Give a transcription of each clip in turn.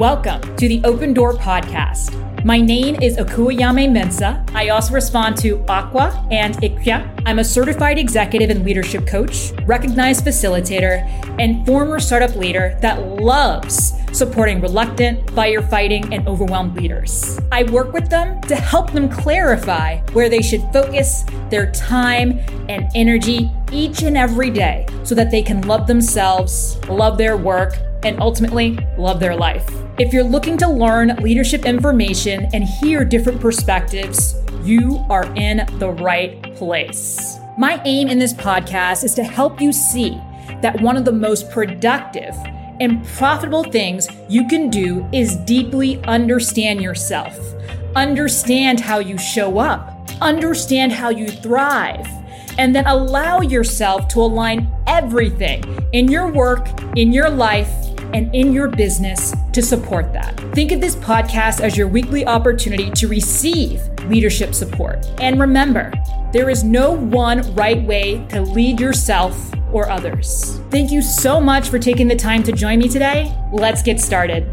Welcome to the Open Door Podcast. My name is Akua Nyame-Mensah. I also respond to Aqua and Ikya. I'm a certified executive and leadership coach, recognized facilitator, and former startup leader that loves supporting reluctant, firefighting, and overwhelmed leaders. I work with them to help them clarify where they should focus their time and energy each and every day so that they can love themselves, love their work, and ultimately love their life. If you're looking to learn leadership information and hear different perspectives, you are in the right place. My aim in this podcast is to help you see that one of the most productive and profitable things you can do is deeply understand yourself, understand how you show up, understand how you thrive, and then allow yourself to align everything in your work, in your life, and in your business to support that. Think of this podcast as your weekly opportunity to receive leadership support. And remember, there is no one right way to lead yourself or others. Thank you so much for taking the time to join me today. Let's get started.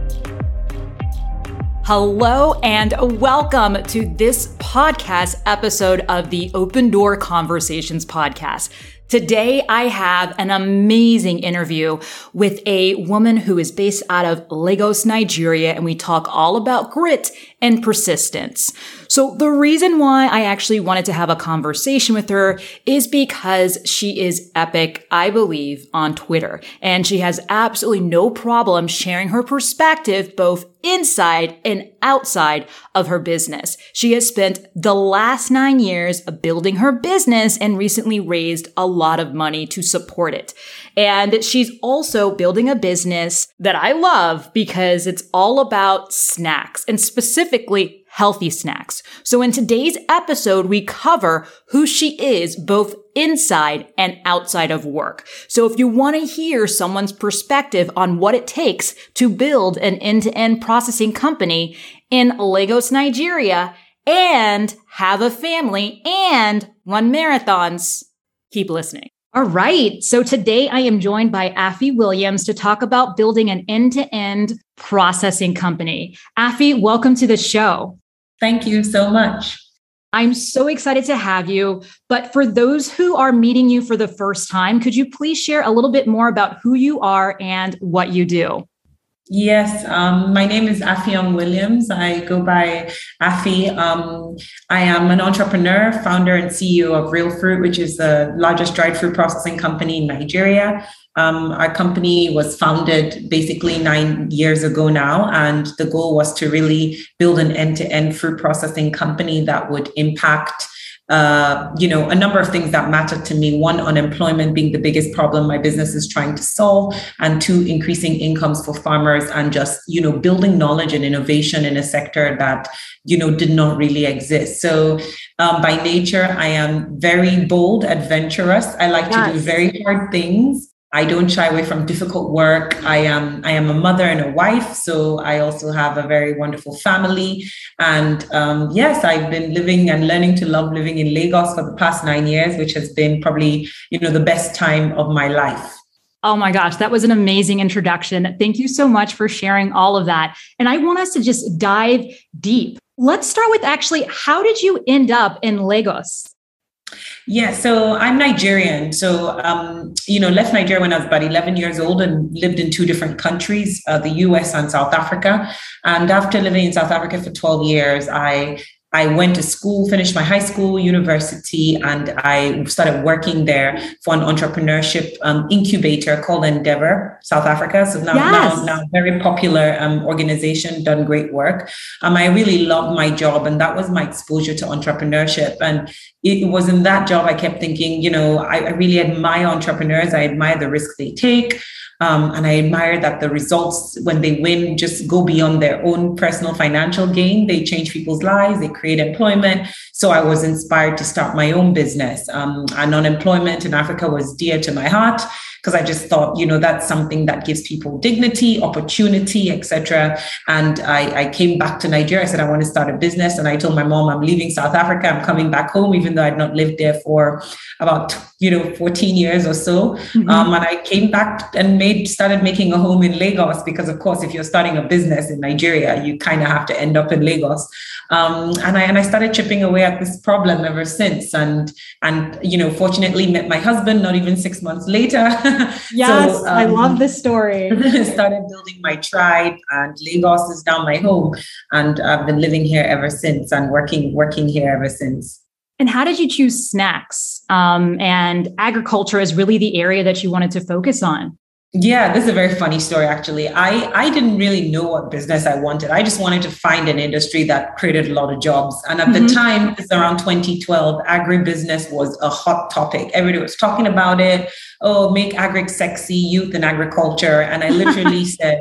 Hello and welcome to this podcast episode of the Open Door Conversations podcast. Today, I have an amazing interview with a woman who is based out of Lagos, Nigeria, and we talk all about grit and persistence. So the reason why I actually wanted to have a conversation with her is because she is epic, I believe, on Twitter. And she has absolutely no problem sharing her perspective both inside and outside of her business. She has spent the last nine years building her business and recently raised a lot of money to support it. And she's also building a business that I love because it's all about snacks and specifically healthy snacks. So in today's episode, we cover who she is both inside and outside of work. So if you want to hear someone's perspective on what it takes to build an end-to-end processing company in Lagos, Nigeria, and have a family and run marathons, keep listening. All right. So today I am joined by Afi Williams to talk about building an end to end processing company. Afi, welcome to the show. Thank you so much. I'm so excited to have you. But for those who are meeting you for the first time, could you please share a little bit more about who you are and what you do? Yes, um, my name is Affiong Williams. I go by Afi. Um, I am an entrepreneur, founder, and CEO of ReelFruit, which is the largest dried fruit processing company in Nigeria. Um, our company was founded basically nine years ago now, and the goal was to really build an end to end fruit processing company that would impact. Uh, you know, a number of things that matter to me. One, unemployment being the biggest problem my business is trying to solve, and two, increasing incomes for farmers and just, you know, building knowledge and innovation in a sector that, you know, did not really exist. So, um, by nature, I am very bold, adventurous. I like yes. to do very hard things. I don't shy away from difficult work. I am I am a mother and a wife, so I also have a very wonderful family. And um, yes, I've been living and learning to love living in Lagos for the past nine years, which has been probably you know the best time of my life. Oh my gosh, that was an amazing introduction. Thank you so much for sharing all of that. And I want us to just dive deep. Let's start with actually, how did you end up in Lagos? Yeah, so I'm Nigerian. So, um, you know, left Nigeria when I was about 11 years old and lived in two different countries, uh, the US and South Africa. And after living in South Africa for 12 years, I I went to school, finished my high school, university, and I started working there for an entrepreneurship um, incubator called Endeavor South Africa. So now, yes. now, now, very popular um, organization, done great work. Um, I really loved my job, and that was my exposure to entrepreneurship. And it was in that job I kept thinking, you know, I, I really admire entrepreneurs. I admire the risk they take. Um, and I admire that the results, when they win, just go beyond their own personal financial gain. They change people's lives, they create employment. So I was inspired to start my own business. Um, and unemployment in Africa was dear to my heart because I just thought, you know, that's something that gives people dignity, opportunity, etc. And I, I came back to Nigeria. I said, I want to start a business. And I told my mom, I'm leaving South Africa. I'm coming back home, even though I'd not lived there for about, you know, 14 years or so. Mm-hmm. Um, and I came back and made, started making a home in Lagos because, of course, if you're starting a business in Nigeria, you kind of have to end up in Lagos. Um, and I and I started chipping away at this problem ever since. And and you know, fortunately, met my husband not even six months later. Yes, so, um, I love this story. I started building my tribe, and Lagos is now my home, and I've been living here ever since, and working working here ever since. And how did you choose snacks? Um, and agriculture is really the area that you wanted to focus on. Yeah, this is a very funny story actually. I I didn't really know what business I wanted. I just wanted to find an industry that created a lot of jobs. And at mm-hmm. the time, it's around 2012, agribusiness was a hot topic. Everybody was talking about it. Oh, make agri sexy, youth and agriculture. And I literally said,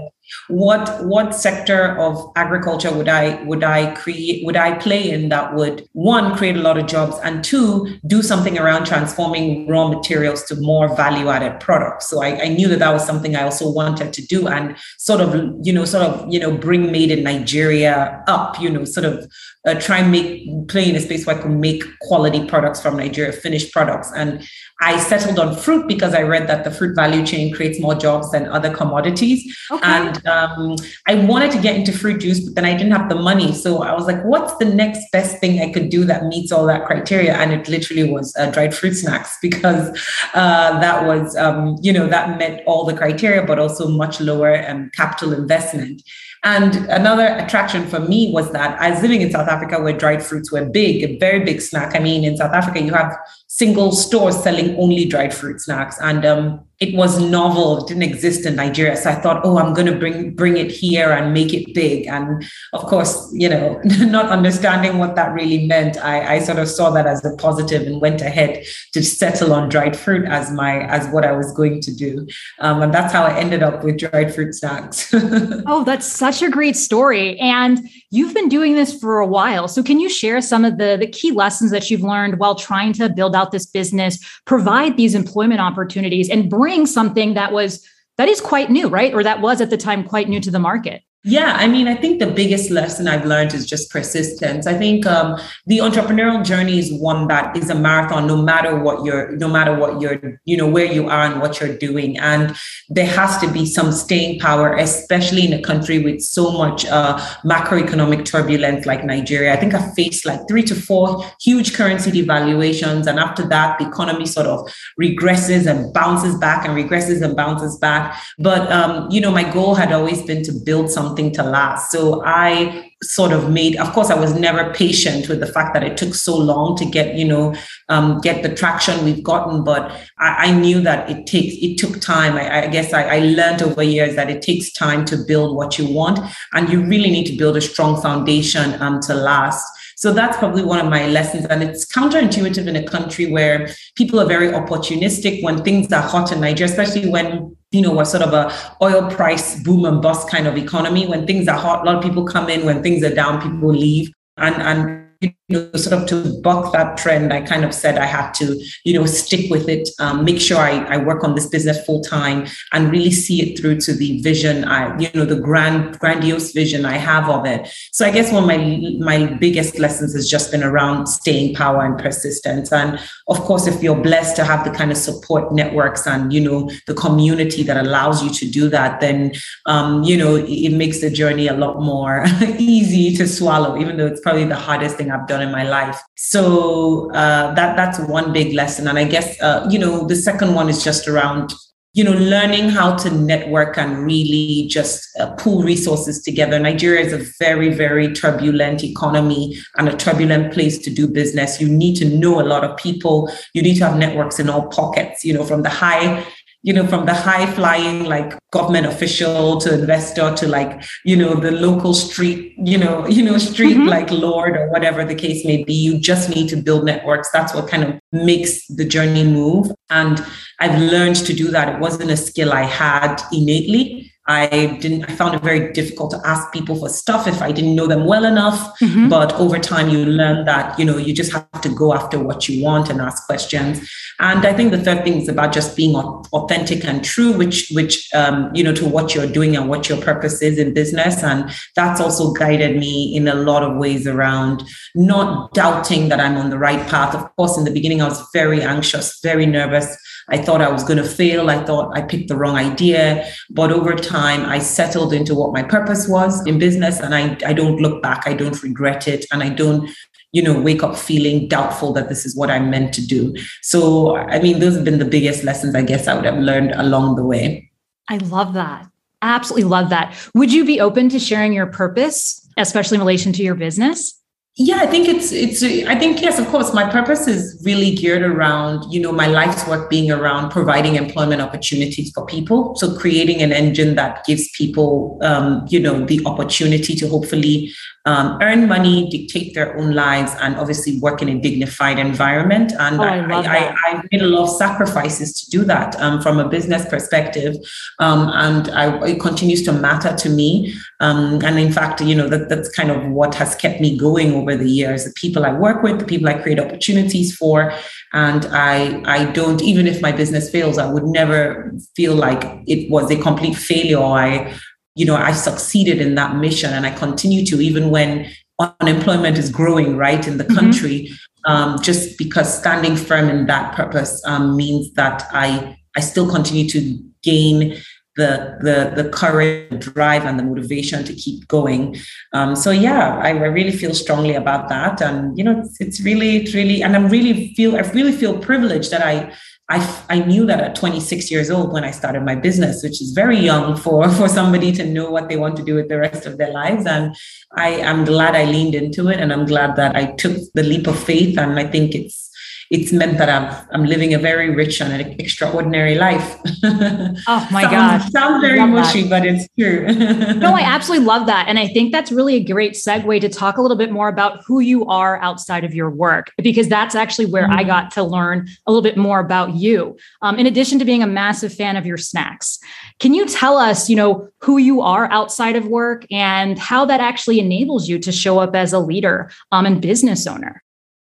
what what sector of agriculture would i would i create would i play in that would one create a lot of jobs and two do something around transforming raw materials to more value added products so I, I knew that that was something i also wanted to do and sort of you know sort of you know bring made in nigeria up you know sort of uh, try and make play in a space where i could make quality products from nigeria finished products and I settled on fruit because I read that the fruit value chain creates more jobs than other commodities. Okay. And um, I wanted to get into fruit juice, but then I didn't have the money. So I was like, what's the next best thing I could do that meets all that criteria? And it literally was uh, dried fruit snacks because uh, that was, um, you know, that met all the criteria, but also much lower um, capital investment. And another attraction for me was that I was living in South Africa where dried fruits were big, a very big snack. I mean, in South Africa, you have single stores selling only dried fruit snacks. And um, it was novel it didn't exist in nigeria. So i thought oh i'm going to bring bring it here and make it big. And of course you know not understanding what that really meant I, I sort of saw that as a positive and went ahead to settle on dried fruit as my as what i was going to do. Um, and that's how i ended up with dried fruit snacks. Oh that's such a great story. And you've been doing this for a while. So can you share some of the the key lessons that you've learned while trying to build out this business provide these employment opportunities and bring bring something that was that is quite new, right? Or that was at the time quite new to the market. Yeah, I mean, I think the biggest lesson I've learned is just persistence. I think um, the entrepreneurial journey is one that is a marathon, no matter what you're, no matter what you're, you know, where you are and what you're doing. And there has to be some staying power, especially in a country with so much uh, macroeconomic turbulence like Nigeria. I think I faced like three to four huge currency devaluations, and after that, the economy sort of regresses and bounces back and regresses and bounces back. But um, you know, my goal had always been to build something something to last. So I sort of made, of course, I was never patient with the fact that it took so long to get, you know, um, get the traction we've gotten. But I, I, knew that it takes, it took time. I, I guess I, I learned over years that it takes time to build what you want. And you really need to build a strong foundation um, to last. So that's probably one of my lessons. And it's counterintuitive in a country where people are very opportunistic when things are hot in Nigeria, especially when you know, we're sort of a oil price boom and bust kind of economy. When things are hot, a lot of people come in. When things are down, people leave. And and know, sort of to buck that trend, I kind of said I had to, you know, stick with it, um, make sure I, I work on this business full time and really see it through to the vision I, you know, the grand, grandiose vision I have of it. So I guess one of my my biggest lessons has just been around staying power and persistence. And of course, if you're blessed to have the kind of support networks and you know the community that allows you to do that, then um, you know it, it makes the journey a lot more easy to swallow, even though it's probably the hardest thing I've done in my life. So uh, that that's one big lesson. And I guess uh, you know the second one is just around you know learning how to network and really just uh, pull resources together. Nigeria is a very very turbulent economy and a turbulent place to do business. You need to know a lot of people. You need to have networks in all pockets. You know from the high you know, from the high flying like government official to investor to like, you know, the local street, you know, you know, street mm-hmm. like lord or whatever the case may be. You just need to build networks. That's what kind of makes the journey move. And I've learned to do that. It wasn't a skill I had innately I didn't, I found it very difficult to ask people for stuff if I didn't know them well enough. Mm-hmm. But over time, you learn that, you know, you just have to go after what you want and ask questions. And I think the third thing is about just being authentic and true, which, which, um, you know, to what you're doing and what your purpose is in business. And that's also guided me in a lot of ways around not doubting that I'm on the right path. Of course, in the beginning, I was very anxious, very nervous I thought I was going to fail. I thought I picked the wrong idea. But over time, I settled into what my purpose was in business. And I, I don't look back. I don't regret it. And I don't you know wake up feeling doubtful that this is what i'm meant to do so i mean those have been the biggest lessons i guess i would have learned along the way i love that absolutely love that would you be open to sharing your purpose especially in relation to your business yeah i think it's it's i think yes of course my purpose is really geared around you know my life's work being around providing employment opportunities for people. So creating an engine that gives people um, you know the opportunity to hopefully um, earn money, dictate their own lives, and obviously work in a dignified environment. And oh, I, I, I, I, made a lot of sacrifices to do that um, from a business perspective. Um, and I, it continues to matter to me. Um, and in fact, you know, that, that's kind of what has kept me going over the years. The people I work with, the people I create opportunities for. And I, I don't, even if my business fails, I would never feel like it was a complete failure. I you know, I succeeded in that mission and I continue to, even when unemployment is growing, right, in the mm-hmm. country, um, just because standing firm in that purpose um, means that I, I still continue to gain the the the courage, the drive, and the motivation to keep going. Um, so yeah, I, I, really feel strongly about that, and you know, it's, it's really, it's really, and I'm really feel I really feel privileged that I I, I knew that at 26 years old when I started my business, which is very young for, for somebody to know what they want to do with the rest of their lives. And I I'm glad I leaned into it and I'm glad that I took the leap of faith. And I think it's it's meant that I'm I'm living a very rich and extraordinary life. Oh my gosh. Sounds very mushy, that. but it's true. no, I absolutely love that. And I think that's really a great segue to talk a little bit more about who you are outside of your work, because that's actually where mm-hmm. I got to learn a little bit more about you. Um, in addition to being a massive fan of your snacks, can you tell us, you know, who you are outside of work and how that actually enables you to show up as a leader um, and business owner?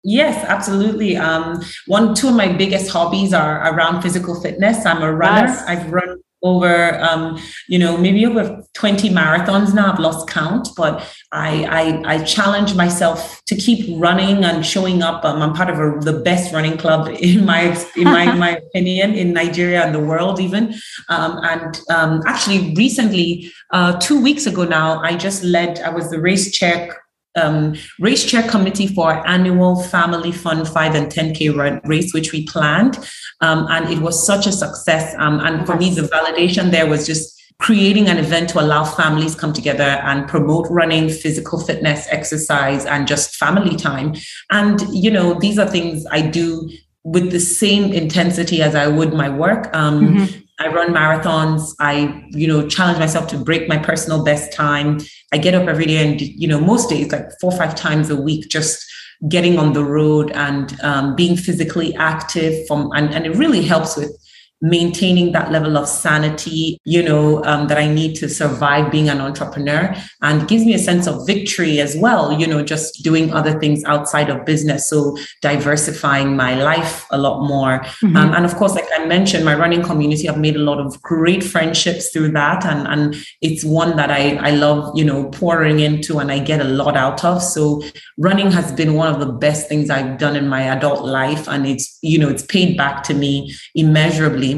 Yes, absolutely. Um, one, two of my biggest hobbies are around physical fitness. I'm a runner. Yes. I've run over, um, you know, maybe over 20 marathons now. I've lost count, but I, I, I challenge myself to keep running and showing up. Um, I'm part of a, the best running club in my in my, my opinion in Nigeria and the world even. Um, and um, actually, recently, uh, two weeks ago now, I just led. I was the race chair um, race chair committee for our annual family fun 5 and 10k race which we planned. Um, and it was such a success. Um, and for me the validation there was just creating an event to allow families come together and promote running physical fitness exercise and just family time. And you know these are things i do with the same intensity as i would my work. Um, mm-hmm. I run marathons. I, you know, challenge myself to break my personal best time. I get up every day and, you know, most days, like four or five times a week, just getting on the road and um, being physically active from, and, and it really helps with maintaining that level of sanity, you know, um, that I need to survive being an entrepreneur and gives me a sense of victory as well, you know, just doing other things outside of business. So diversifying my life a lot more. Mm-hmm. Um, and of course, like I mentioned, my running community, I've made a lot of great friendships through that. And, and it's one that I, I love, you know, pouring into and I get a lot out of. So running has been one of the best things I've done in my adult life. And it's, you know, it's paid back to me immeasurably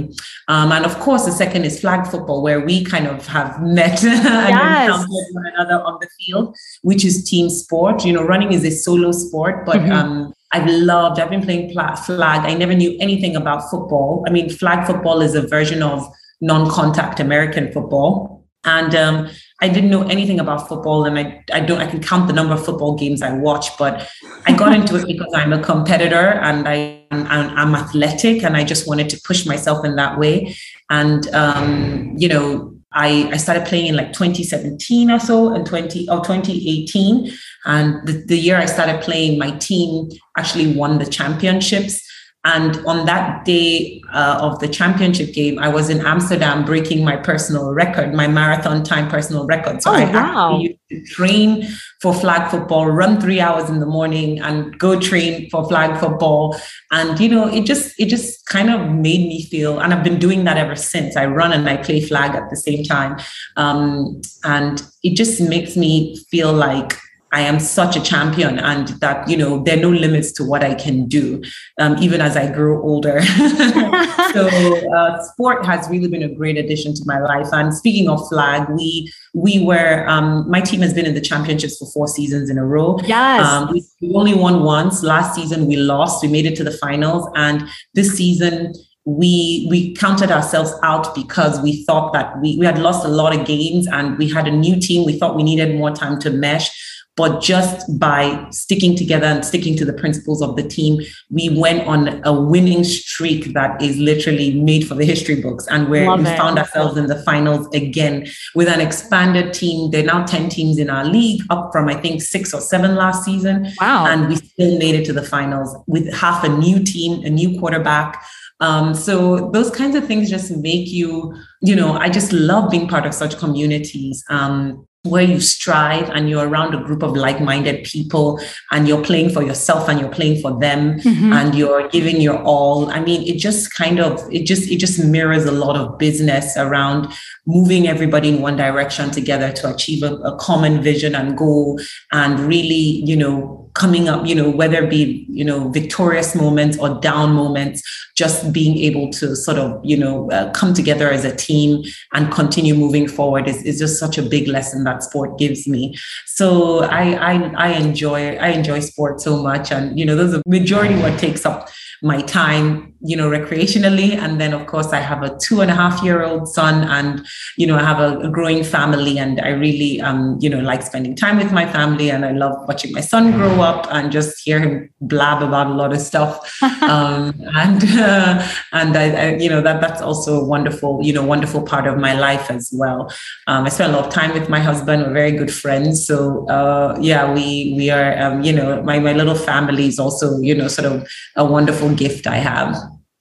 um, and of course, the second is flag football, where we kind of have met yes. and encountered one another on the field, which is team sport. You know, running is a solo sport, but mm-hmm. um, I've loved, I've been playing flag. I never knew anything about football. I mean, flag football is a version of non contact American football. And um, I didn't know anything about football, and I, I don't I can count the number of football games I watch, but I got into it because I'm a competitor and I I'm athletic, and I just wanted to push myself in that way. And um, you know, I, I started playing in like 2017 or so and 20 or 2018. And the, the year I started playing, my team actually won the championships. And on that day uh, of the championship game, I was in Amsterdam breaking my personal record, my marathon time personal record. So oh, I wow. actually used to train for flag football, run three hours in the morning, and go train for flag football. And you know, it just it just kind of made me feel, and I've been doing that ever since. I run and I play flag at the same time, um, and it just makes me feel like I am such a champion and that, you know, there are no limits to what I can do, um, even as I grow older. so uh, sport has really been a great addition to my life. And speaking of flag, we we were, um, my team has been in the championships for four seasons in a row. Yes. Um, we, we only won once. Last season we lost. We made it to the finals. And this season we we counted ourselves out because we thought that we, we had lost a lot of games and we had a new team. We thought we needed more time to mesh. But just by sticking together and sticking to the principles of the team, we went on a winning streak that is literally made for the history books. And where we found ourselves in the finals again with an expanded team. There are now 10 teams in our league, up from I think six or seven last season. Wow. And we still made it to the finals with half a new team, a new quarterback. Um, so those kinds of things just make you, you know, I just love being part of such communities. Um, where you strive and you're around a group of like-minded people and you're playing for yourself and you're playing for them mm-hmm. and you're giving your all i mean it just kind of it just it just mirrors a lot of business around moving everybody in one direction together to achieve a, a common vision and goal and really you know coming up, you know, whether it be, you know, victorious moments or down moments, just being able to sort of, you know, uh, come together as a team and continue moving forward is, is just such a big lesson that sport gives me. So I, I, I enjoy, I enjoy sport so much. And, you know, there's a majority what takes up my time you know recreationally. And then of course i have a two and a half year old son and you know i have a, a, growing family. And i really um you know like spending time with my family. And i love watching my son grow up and just hear him blab about a lot of stuff. Um and uh, and I, I, you know that that's also a wonderful you know wonderful part of my life as well. Um, i spend a lot of time with my husband. We're very good friends. So uh yeah we we are um, you know my my little family is also you know sort of a wonderful gift i have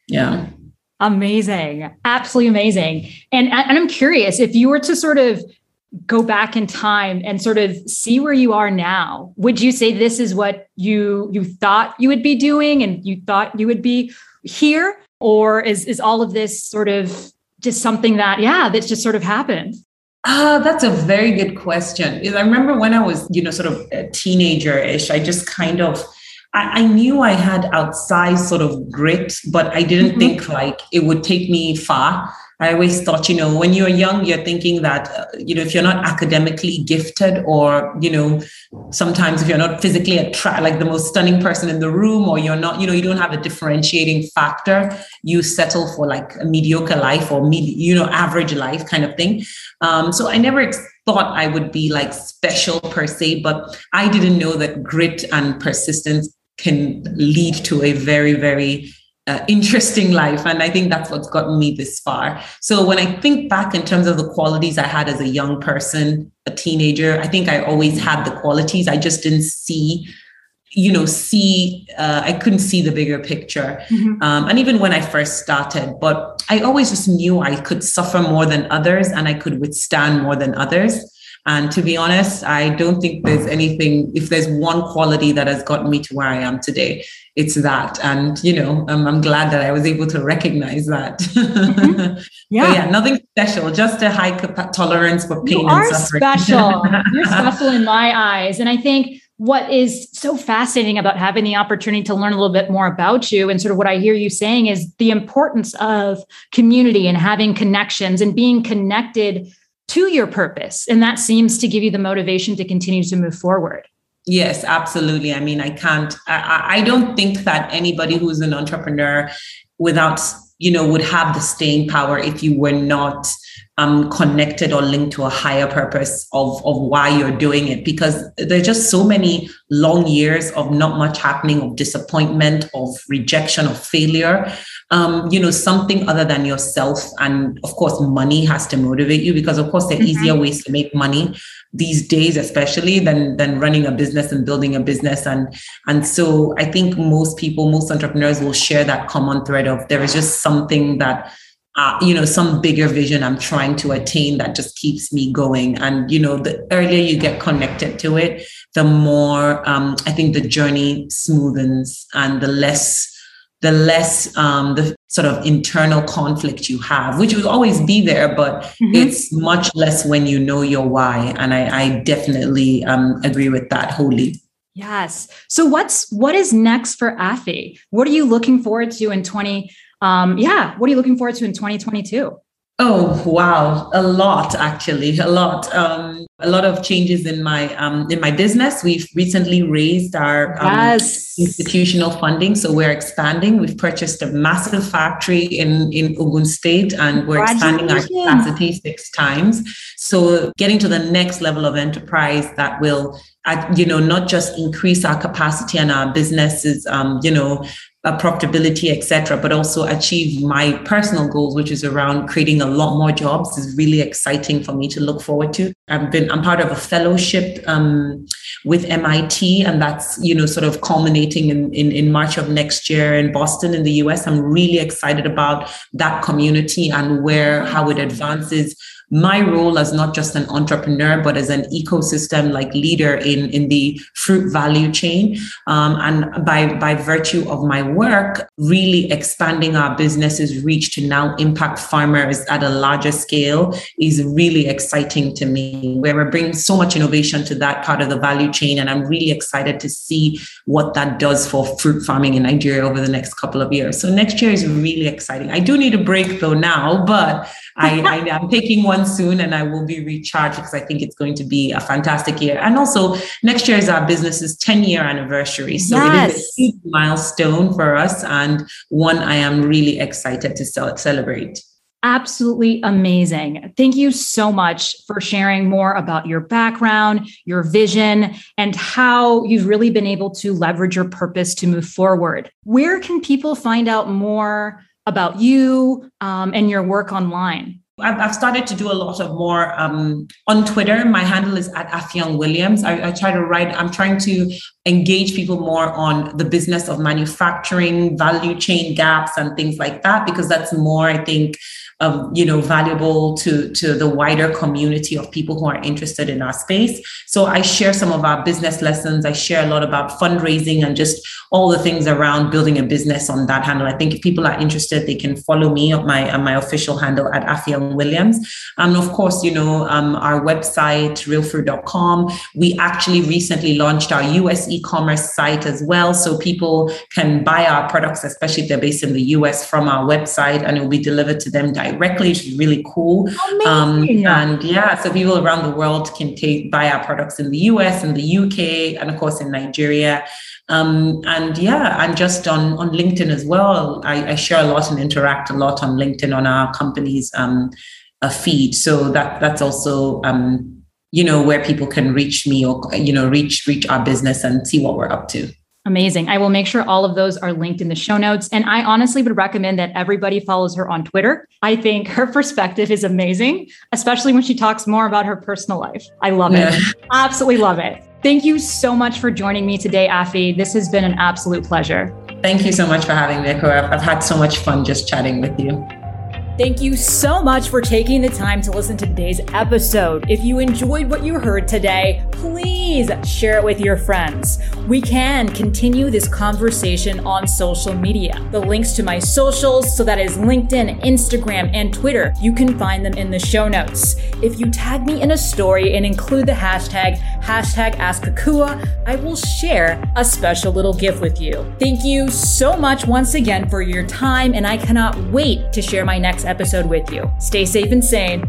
yeah. Amazing. Absolutely amazing. And, and I'm curious if you were to sort of go back in time and sort of see where you are now, would you say this is what you you thought you would be doing and you thought you would be here? Or is is all of this sort of just something that, yeah, that's just sort of happened? Uh, that's a very good question. I remember when I was, you know, sort of a teenager-ish, I just kind of I, I knew I had outsized sort of grit, but I didn't mm-hmm. think like it would take me far. I always thought, you know, when you're young, you're thinking that, uh, you know, if you're not academically gifted or, you know, sometimes if you're not physically attract like the most stunning person in the room or you're not, you know, you don't have a differentiating factor, you settle for like a mediocre life or, med- you know, average life kind of thing. Um, so I never ex- thought I would be like special per se, but I didn't know that grit and persistence can lead to a very, very uh, interesting life. And I think that's what's gotten me this far. So when I think back in terms of the qualities I had as a young person, a teenager, I think I always had the qualities. I just didn't see, you know, see, uh, I couldn't see the bigger picture. Mm-hmm. Um, and even when I first started, but I always just knew I could suffer more than others and I could withstand more than others. And to be honest, I don't think there's anything, if there's one quality that has gotten me to where I am today, it's that. And, you know, um, I'm glad that I was able to recognize that. Mm-hmm. Yeah. yeah, nothing special, just a high tolerance for pain you are and suffering. special. You're special in my eyes. And I think what is so fascinating about having the opportunity to learn a little bit more about you and sort of what I hear you saying is the importance of community and having connections and being connected to your purpose. And that seems to give you the motivation to continue to move forward. Yes, absolutely. I mean, I can't, I, I don't think that anybody who's an entrepreneur without, you know, would have the staying power if you were not um, connected or linked to a higher purpose of, of why you're doing it. Because there's just so many long years of not much happening of disappointment of rejection of failure. Um, you know something other than yourself and of course money has to motivate you because of course there are mm-hmm. easier ways to make money these days especially than than running a business and building a business. And and so i think most people most entrepreneurs will share that common thread of there is just something that uh, you know some bigger vision i'm trying to attain that just keeps me going. And you know the earlier you get connected to it the more um, i think the journey smoothens and the less the less um, the sort of internal conflict you have which will always be there but mm-hmm. it's much less when you know your why. And i, I definitely um, agree with that wholly. Yes. So what's what is next for afi what are you looking forward to in 20 um, yeah, what are you looking forward to in 2022? Oh wow, a lot actually, a lot. Um, a lot of changes in my um, in my business. We've recently raised our um, yes. institutional funding, so we're expanding. We've purchased a massive factory in in Ogun State, and we're expanding our capacity six times. So getting to the next level of enterprise that will, you know, not just increase our capacity and our businesses, um, you know, uh, profitability, etc., but also achieve my personal goals, which is around creating a lot more jobs, is really exciting for me to look forward to. I've been I'm part of a fellowship um, with MIT, and that's you know sort of culminating in, in in March of next year in Boston, in the US. I'm really excited about that community and where how it advances my role as not just an entrepreneur, but as an ecosystem like leader in, in the fruit value chain. Um, and by, by virtue of my work, really expanding our business's reach to now impact farmers at a larger scale is really exciting to me, where we're bringing so much innovation to that part of the value chain. And I'm really excited to see what that does for fruit farming in Nigeria over the next couple of years. So next year is really exciting. I do need a break though now, but I, I, am taking one soon and I will be recharged because I think it's going to be a fantastic year. And also, next year is our business's 10 year anniversary. So yes. it is a huge milestone for us and one I am really excited to celebrate. Absolutely amazing. Thank you so much for sharing more about your background, your vision, and how you've really been able to leverage your purpose to move forward. Where can people find out more about you um, and your work online? I've, started to do a lot of more um, on Twitter. My handle is at Affiong Williams. I, I, try to write, I'm trying to engage people more on the business of manufacturing, value chain gaps, and things like that, because that's more, I think, um, you know, valuable to, to the wider community of people who are interested in our space. So I share some of our business lessons. I share a lot about fundraising and just all the things around building a business on that handle. I think if people are interested, they can follow me on my on my official handle at Affiong Williams. And of course, you know, um, our website, reelfruit.com. We actually recently launched our US e-commerce site as well. So people can buy our products, especially if they're based in the US from our website, and it will be delivered to them directly, which is really cool. Um, and yeah, so people around the world can take buy our products in the US and the UK, and of course in Nigeria. Um, and yeah, and just on on LinkedIn as well. I, I, share a lot and interact a lot on LinkedIn on our company's um, a feed. So that that's also um, you know where people can reach me or you know reach reach our business and see what we're up to. Amazing. I will make sure all of those are linked in the show notes. And I honestly would recommend that everybody follows her on Twitter. I think her perspective is amazing, especially when she talks more about her personal life. I love yeah. it. Absolutely love it. Thank you so much for joining me today, Afi. This has been an absolute pleasure. Thank you so much for having me, Akua. I've had so much fun just chatting with you. Thank you so much for taking the time to listen to today's episode. If you enjoyed what you heard today, please share it with your friends. We can continue this conversation on social media. The links to my socials, so that is LinkedIn, Instagram, and Twitter, you can find them in the show notes. If you tag me in a story and include the hashtag, hashtag AskAkua, I will share a special little gift with you. Thank you so much once again for your time, and I cannot wait to share my next episode with you. Stay safe and sane.